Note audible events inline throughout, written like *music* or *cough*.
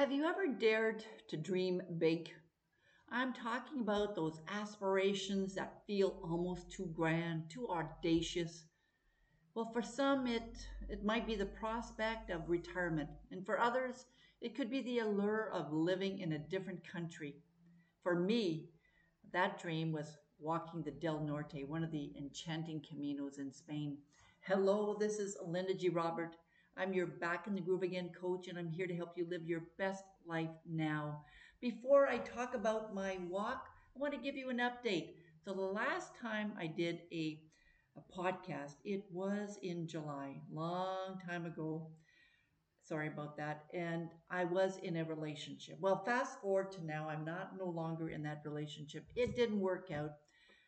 Have you ever dared to dream big? I'm talking about those aspirations that feel almost too grand, too audacious. Well, for some, it, it might be the prospect of retirement, and for others, it could be the allure of living in a different country. For me, that dream was walking the Del Norte, one of the enchanting caminos in Spain. Hello, this is Linda G. Robert. I'm your Back in the Groove Again coach, and I'm here to help you live your best life now. Before I talk about my walk, I want to give you an update. So, the last time I did a, a podcast, it was in July, long time ago. Sorry about that. And I was in a relationship. Well, fast forward to now, I'm not no longer in that relationship. It didn't work out.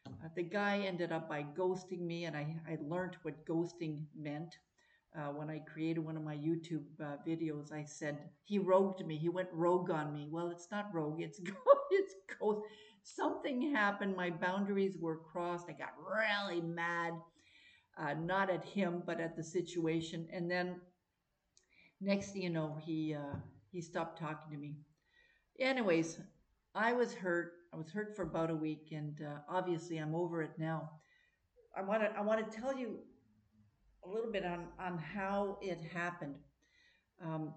Uh, the guy ended up by ghosting me, and I, I learned what ghosting meant. Uh, when I created one of my YouTube uh, videos, I said he rogued me. He went rogue on me. Well, it's not rogue. It's *laughs* go- it's ghost. Something happened. My boundaries were crossed. I got really mad, uh, not at him, but at the situation. And then next thing you know, he uh, he stopped talking to me. Anyways, I was hurt. I was hurt for about a week, and uh, obviously I'm over it now. I want to I want to tell you a little bit on on how it happened. Um,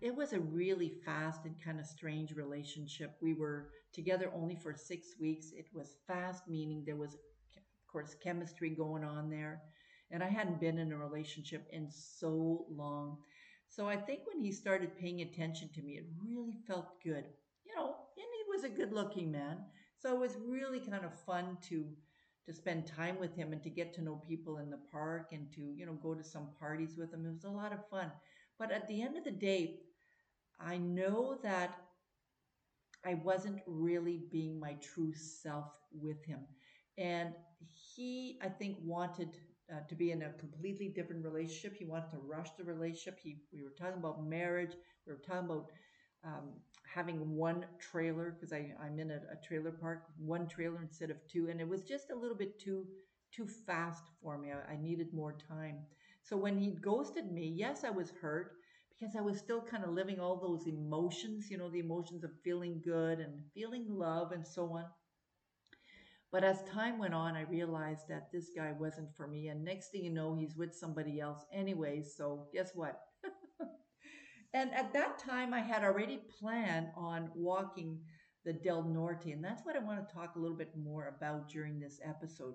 it was a really fast and kind of strange relationship. We were together only for six weeks. It was fast, meaning there was, of course, chemistry going on there. And I hadn't been in a relationship in so long. So I think when he started paying attention to me, it really felt good. You know, and he was a good looking man. So it was really kind of fun to to spend time with him and to get to know people in the park and to, you know, go to some parties with him. It was a lot of fun. But at the end of the day, I know that I wasn't really being my true self with him. And he, I think, wanted uh, to be in a completely different relationship. He wanted to rush the relationship. He, we were talking about marriage. We were talking about um, having one trailer because I'm in a, a, trailer park, one trailer instead of two, and it was just a little bit too too fast for me. I, I needed more time. So when he ghosted me, yes, I was hurt because I was still kind of living all those emotions, you know, the emotions of feeling good and feeling love and so on. But as time went on, I realized that this guy wasn't for me. And next thing you know, he's with somebody else anyway. So guess what? And at that time, I had already planned on walking the Del Norte, and that's what I want to talk a little bit more about during this episode.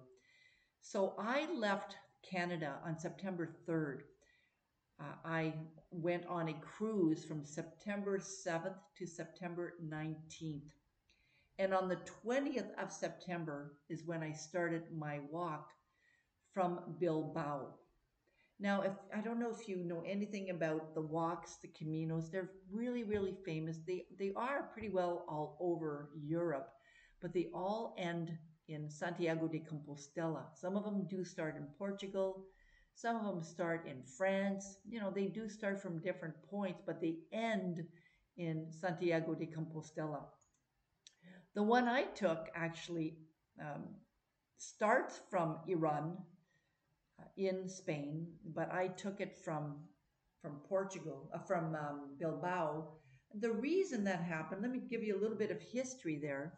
So I left Canada on September 3rd. Uh, I went on a cruise from September 7th to September 19th. And on the 20th of September is when I started my walk from Bilbao. Now, if I don't know if you know anything about the walks, the caminos, they're really, really famous. They they are pretty well all over Europe, but they all end in Santiago de Compostela. Some of them do start in Portugal, some of them start in France. You know, they do start from different points, but they end in Santiago de Compostela. The one I took actually um, starts from Irun in Spain, but I took it from from Portugal, uh, from um, Bilbao. The reason that happened, let me give you a little bit of history there.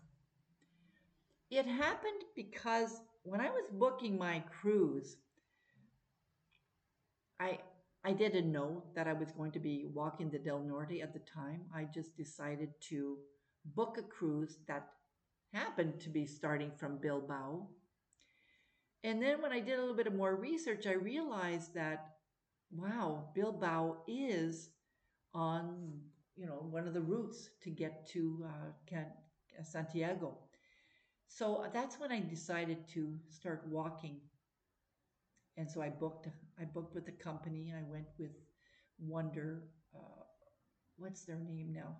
It happened because when I was booking my cruise, I I didn't know that I was going to be walking the Del Norte at the time. I just decided to book a cruise that happened to be starting from Bilbao and then when I did a little bit of more research, I realized that, wow, Bilbao is on, you know, one of the routes to get to uh, Santiago. So that's when I decided to start walking. And so I booked, I booked with the company. I went with Wonder, uh, what's their name now?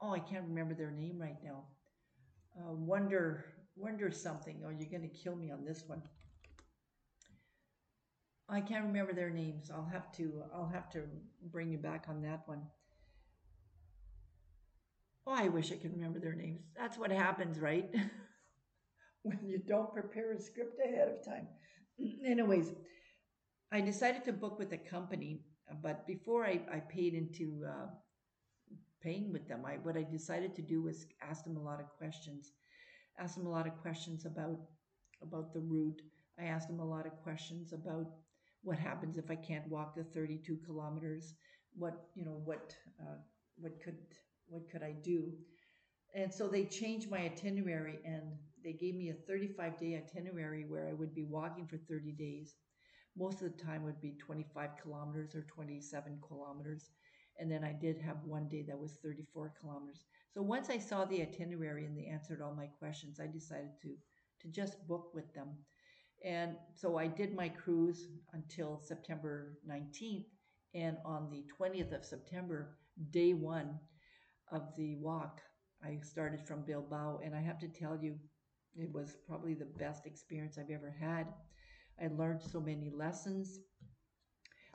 Oh, I can't remember their name right now uh, wonder wonder something. Oh, you're going to kill me on this one. I can't remember their names. I'll have to I'll have to bring you back on that one. Oh, I wish I could remember their names. That's what happens, right? *laughs* when you don't prepare a script ahead of time. *clears throat* Anyways, I decided to book with a company but before I, I paid into uh, paying with them, I what I decided to do was ask them a lot of questions. Ask them a lot of questions about about the route. I asked them a lot of questions about what happens if I can't walk the 32 kilometers. What you know what uh, what could what could I do? And so they changed my itinerary and they gave me a 35 day itinerary where I would be walking for 30 days. Most of the time would be 25 kilometers or 27 kilometers. And then I did have one day that was 34 kilometers. So once I saw the itinerary and they answered all my questions, I decided to to just book with them. And so I did my cruise until September 19th. And on the 20th of September, day one of the walk, I started from Bilbao. And I have to tell you, it was probably the best experience I've ever had. I learned so many lessons.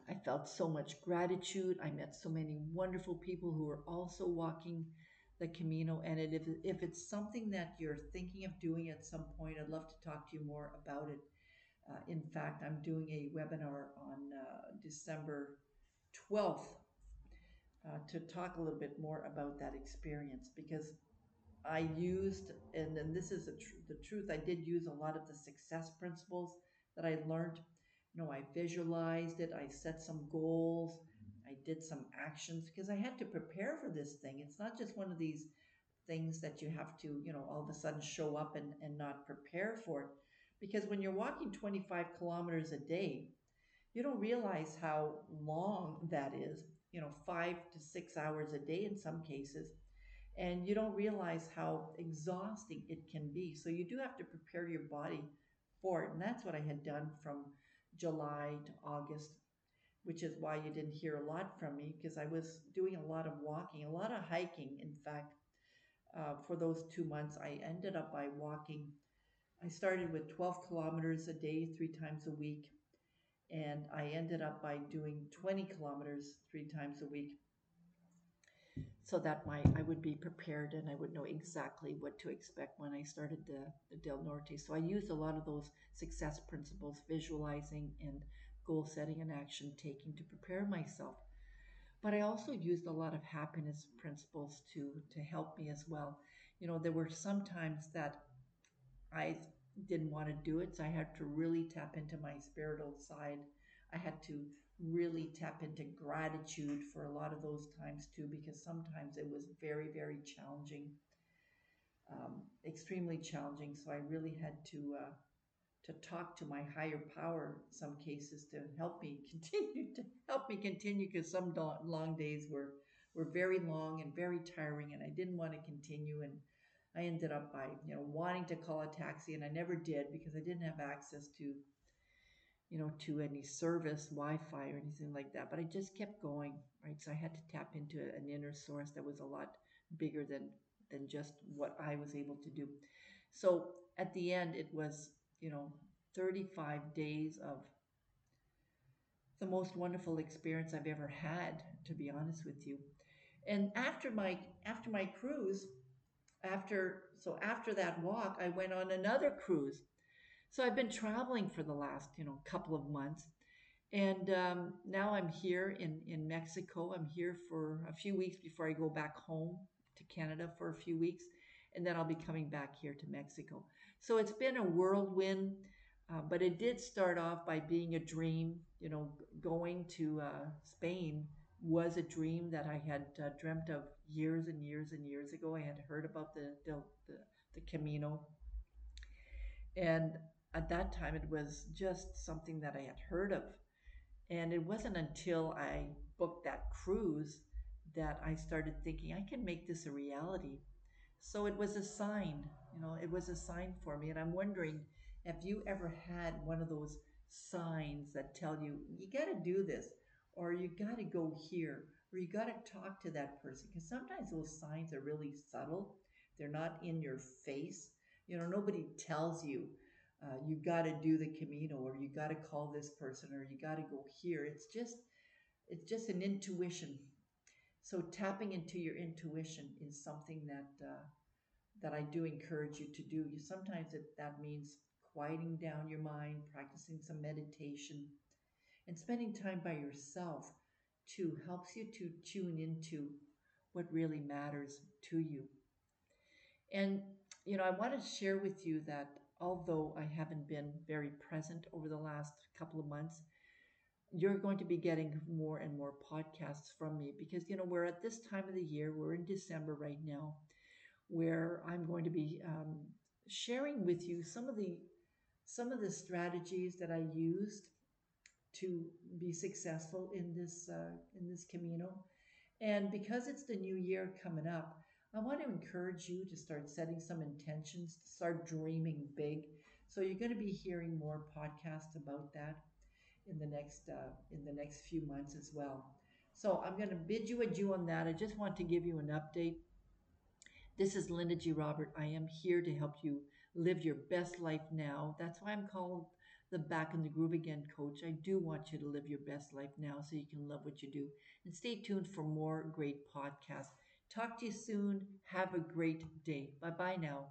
I felt so much gratitude. I met so many wonderful people who were also walking the Camino. And it, if, if it's something that you're thinking of doing at some point, I'd love to talk to you more about it. Uh, in fact, I'm doing a webinar on uh, December 12th uh, to talk a little bit more about that experience because I used, and, then this is tr- the truth, I did use a lot of the success principles that I learned. Know, I visualized it, I set some goals, I did some actions because I had to prepare for this thing. It's not just one of these things that you have to, you know, all of a sudden show up and, and not prepare for it. Because when you're walking 25 kilometers a day, you don't realize how long that is, you know, five to six hours a day in some cases. And you don't realize how exhausting it can be. So you do have to prepare your body for it. And that's what I had done from July to August, which is why you didn't hear a lot from me because I was doing a lot of walking, a lot of hiking. In fact, uh, for those two months, I ended up by walking. I started with 12 kilometers a day, three times a week, and I ended up by doing 20 kilometers three times a week so that my I would be prepared and I would know exactly what to expect when I started the, the Del Norte. So I used a lot of those success principles, visualizing and goal setting and action taking to prepare myself. But I also used a lot of happiness principles to to help me as well. You know, there were some times that I didn't want to do it, so I had to really tap into my spiritual side. I had to really tap into gratitude for a lot of those times too, because sometimes it was very, very challenging, um, extremely challenging. So I really had to uh, to talk to my higher power some cases to help me *laughs* continue to help me continue because some long days were were very long and very tiring, and I didn't want to continue and. I ended up by you know wanting to call a taxi and I never did because I didn't have access to you know, to any service, Wi-Fi or anything like that. But I just kept going, right? So I had to tap into an inner source that was a lot bigger than than just what I was able to do. So at the end, it was, you know, 35 days of the most wonderful experience I've ever had, to be honest with you. And after my after my cruise, after so after that walk, I went on another cruise so I've been traveling for the last, you know, couple of months. And um, now I'm here in, in Mexico. I'm here for a few weeks before I go back home to Canada for a few weeks. And then I'll be coming back here to Mexico. So it's been a whirlwind, uh, but it did start off by being a dream. You know, going to uh, Spain was a dream that I had uh, dreamt of years and years and years ago. I had heard about the, the, the, the Camino. And at that time it was just something that I had heard of. And it wasn't until I booked that cruise that I started thinking I can make this a reality. So it was a sign, you know, it was a sign for me. And I'm wondering, have you ever had one of those signs that tell you, you got to do this, or you got to go here, or you got to talk to that person? Because sometimes those signs are really subtle, they're not in your face. You know, nobody tells you, uh, you got to do the Camino or you got to call this person or you got to go here. It's just, it's just an intuition. So tapping into your intuition is something that, uh, that I do encourage you to do. You sometimes it, that means quieting down your mind, practicing some meditation, and spending time by yourself. too helps you to tune into what really matters to you. And, you know, I want to share with you that although I haven't been very present over the last couple of months, you're going to be getting more and more podcasts from me because, you know, we're at this time of the year, we're in December right now, where I'm going to be um, sharing with you some of the some of the strategies that I used to be successful in this uh, in this Camino. And because it's the new year coming up, I want to encourage you to start setting some intentions, to start dreaming big. So you're going to be hearing more podcasts about that in the next uh, in the next few months as well. So I'm going to bid you adieu on that. I just want to give you an update. This is Linda G. Robert. I am here to help you live your best life now. That's why I'm called the Back in the Groove Again coach. I do want you to live your best life now so you can love what you do. And stay tuned for more great podcasts. Talk to you soon. Have a great day. Bye bye now.